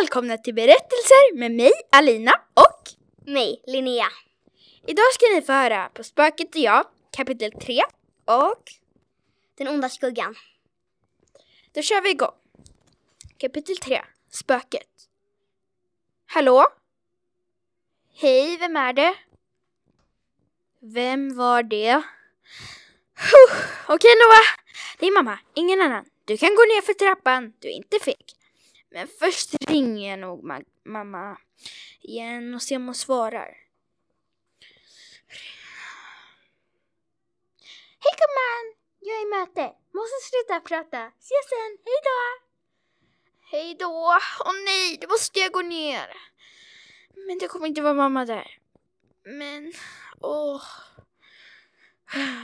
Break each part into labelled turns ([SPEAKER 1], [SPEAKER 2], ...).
[SPEAKER 1] välkomna till berättelser med mig Alina och
[SPEAKER 2] Mig, Linnea.
[SPEAKER 1] idag ska ni få höra på Spöket och jag kapitel 3 och
[SPEAKER 2] Den onda skuggan.
[SPEAKER 1] då kör vi igång. Kapitel 3 Spöket Hallå? Hej, vem är det? Vem var det? Okej Noah, det är mamma, ingen annan. Du kan gå ner för trappan, du är inte feg. Men först ringer jag nog ma- mamma igen och ser om hon svarar. Hej gumman! Jag är i möte. Måste sluta prata. Ses sen. Hej då! Hej då! Åh nej, då måste jag gå ner. Men det kommer inte vara mamma där. Men, åh.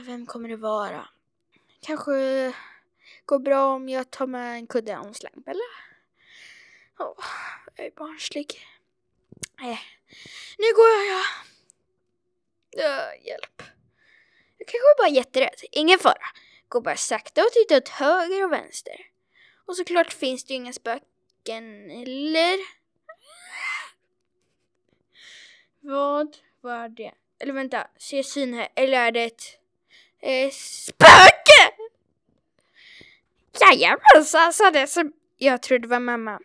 [SPEAKER 1] Vem kommer det vara? Kanske går bra om jag tar med en kudde och en släng, eller? Jag är barnslig. Nej, nu går jag. Uh, hjälp. Jag kanske är bara jätterädd. Ingen fara. Går bara sakta och tittar åt höger och vänster. Och såklart finns det ju inga spöken, eller? Vad var det? Eller vänta, ser jag syn här? Eller är det ett eh, spöke? Jajamensan, sa det som jag trodde var mamma.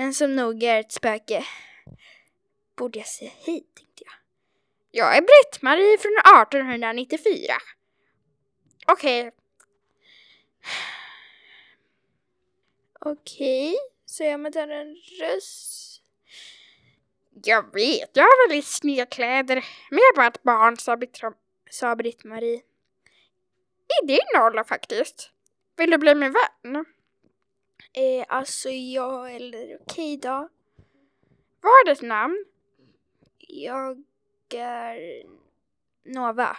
[SPEAKER 1] Men som nog är ett spöke. Borde jag säga hej, tänkte jag. Jag är Britt-Marie från 1894. Okej. Okej, så jag med en röst. Jag vet, jag har väldigt sneda kläder. Men jag är bara ett barn, sa Britt- sa Britt-Marie. I din ålder faktiskt. Vill du bli min vän? Eh, alltså ja, eller okej då. Vad är ditt namn? Jag är Nova.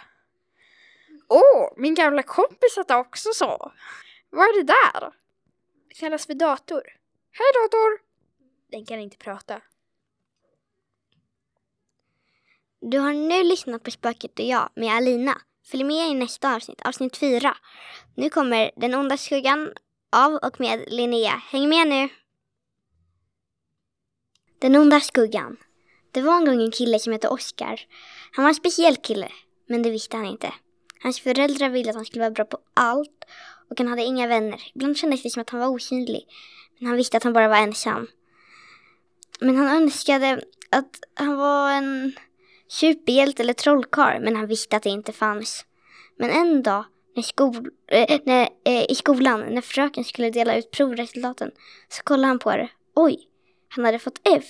[SPEAKER 1] Åh, min gamla kompis hette också så. Vad är det där? Det kallas för dator. Hej dator! Den kan inte prata.
[SPEAKER 2] Du har nu lyssnat på Spöket och jag med Alina. Följ med i nästa avsnitt, avsnitt 4. Nu kommer Den onda skuggan av och med Linnea. Häng med nu! Den onda skuggan. Det var en gång en kille som hette Oskar. Han var en speciell kille, men det visste han inte. Hans föräldrar ville att han skulle vara bra på allt och han hade inga vänner. Ibland kändes det som att han var osynlig, men han visste att han bara var ensam. Men han önskade att han var en superhjälte eller trollkarl, men han visste att det inte fanns. Men en dag när skol, eh, när, eh, i skolan, när fröken skulle dela ut provresultaten, så kollade han på det. Oj, han hade fått F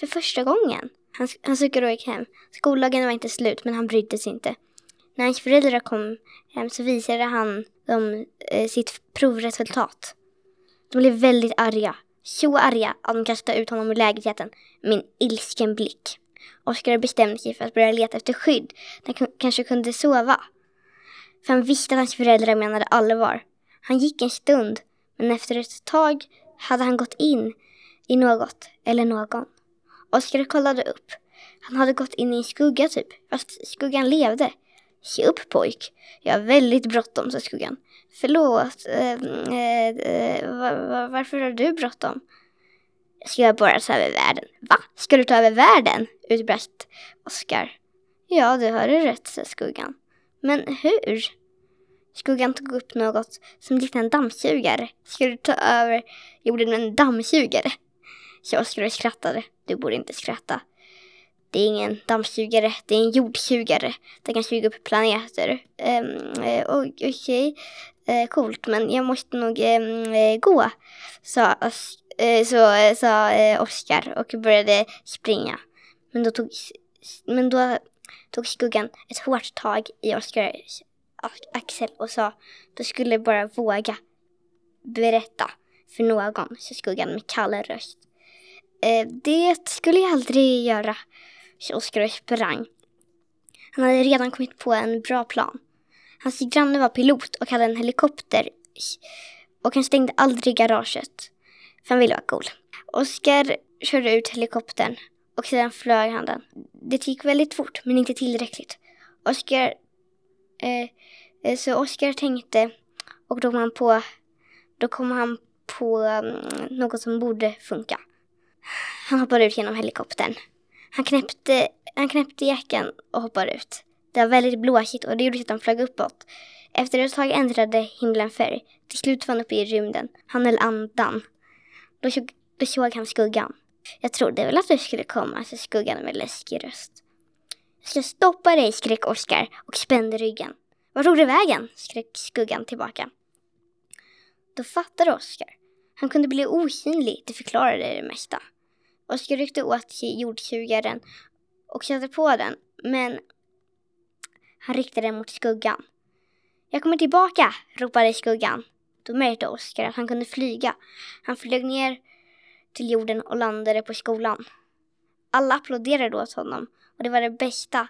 [SPEAKER 2] för första gången. Han, han suckade och gick hem. Skollagen var inte slut, men han brydde sig inte. När hans föräldrar kom hem så visade han dem eh, sitt provresultat. De blev väldigt arga. Så arga att de kastade ut honom ur lägenheten med en ilsken blick. Oskar bestämde sig för att börja leta efter skydd där han kanske kunde sova. För han visste att hans föräldrar menade allvar. Han gick en stund, men efter ett tag hade han gått in i något eller någon. Oskar kollade upp. Han hade gått in i en skugga typ, fast skuggan levde. Se upp pojk, jag har väldigt bråttom, sa skuggan. Förlåt, eh, eh, eh var, varför har du bråttom? Ska jag bara ta över världen? Va? Ska du ta över världen? Utbrast Oskar. Ja, du hörde rätt, sa skuggan. Men hur? Skuggan tog upp något som liknade en dammsugare. Ska du ta över jorden med en dammsugare? Så Oskar och skrattade. Du borde inte skratta. Det är ingen dammsugare, det är en jordsugare. Den kan suga upp planeter. Um, Okej, okay. Okej, coolt, men jag måste nog um, gå, sa, uh, så, sa uh, Oskar och började springa. Men då tog, men då tog skuggan ett hårt tag i Oskars axel och sa du skulle bara våga berätta för någon, sa skuggan med kall röst. Eh, det skulle jag aldrig göra, sa Oskar och sprang. Han hade redan kommit på en bra plan. Hans granne var pilot och hade en helikopter och han stängde aldrig garaget. För han ville vara cool. Oskar körde ut helikoptern och sedan flög han den. Det gick väldigt fort men inte tillräckligt. Oskar... Eh, eh, så Oskar tänkte och då kom han på, då kom han på mm, något som borde funka. Han hoppade ut genom helikoptern. Han knäppte, han knäppte jackan och hoppade ut. Det var väldigt blåsigt och det gjorde att han flög uppåt. Efter ett tag ändrade himlen färg. Till slut var han uppe i rymden. Han höll andan. Då såg, då såg han skuggan. Jag trodde väl att du skulle komma, sa skuggan med läskig röst. Jag ska stoppa dig, skrek Oskar och spände ryggen. Var tog du vägen? skrek skuggan tillbaka. Då fattade Oskar. Han kunde bli osynlig, det förklarade det mesta. Oskar ryckte åt sig jordsugaren och satte på den, men han riktade den mot skuggan. Jag kommer tillbaka, ropade skuggan. Då märkte Oskar att han kunde flyga. Han flög ner till jorden och landade på skolan. Alla applåderade åt honom och det var det bästa.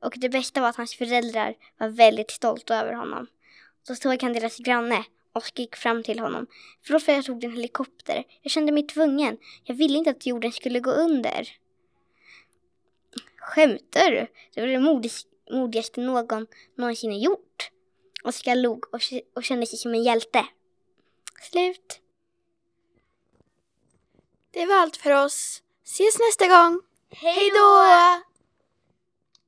[SPEAKER 2] Och det bästa var att hans föräldrar var väldigt stolta över honom. Så såg han deras granne och gick fram till honom. Förlåt för att jag tog din helikopter. Jag kände mig tvungen. Jag ville inte att jorden skulle gå under. Skämtar du? Det var det modigaste någon någonsin har gjort. Oskar log och, och kände sig som en hjälte. Slut.
[SPEAKER 1] Det var allt för oss. Ses nästa gång.
[SPEAKER 2] Hej då!